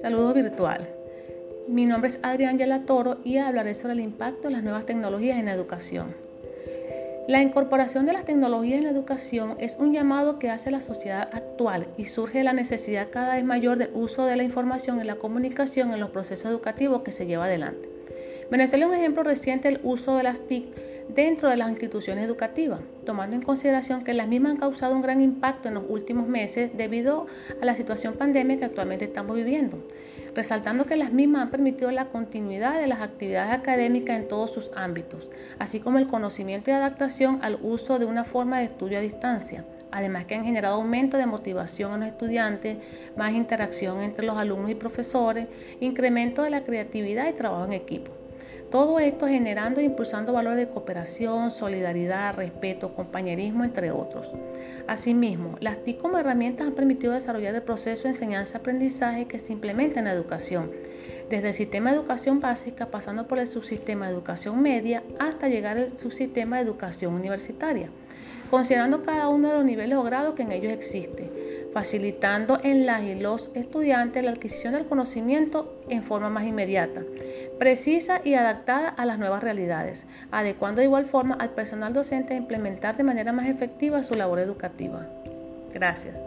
Saludos virtual. Mi nombre es Adrián Toro y hablaré sobre el impacto de las nuevas tecnologías en la educación. La incorporación de las tecnologías en la educación es un llamado que hace la sociedad actual y surge de la necesidad cada vez mayor del uso de la información y la comunicación en los procesos educativos que se lleva adelante. Venezuela es un ejemplo reciente del uso de las TIC dentro de las instituciones educativas, tomando en consideración que las mismas han causado un gran impacto en los últimos meses debido a la situación pandémica que actualmente estamos viviendo, resaltando que las mismas han permitido la continuidad de las actividades académicas en todos sus ámbitos, así como el conocimiento y adaptación al uso de una forma de estudio a distancia. Además que han generado aumento de motivación en los estudiantes, más interacción entre los alumnos y profesores, incremento de la creatividad y trabajo en equipo. Todo esto generando e impulsando valores de cooperación, solidaridad, respeto, compañerismo, entre otros. Asimismo, las TIC como herramientas han permitido desarrollar el proceso de enseñanza-aprendizaje que se implementa en la educación, desde el sistema de educación básica pasando por el subsistema de educación media hasta llegar al subsistema de educación universitaria, considerando cada uno de los niveles o grados que en ellos existe facilitando en las y los estudiantes la adquisición del conocimiento en forma más inmediata, precisa y adaptada a las nuevas realidades, adecuando de igual forma al personal docente a implementar de manera más efectiva su labor educativa. Gracias.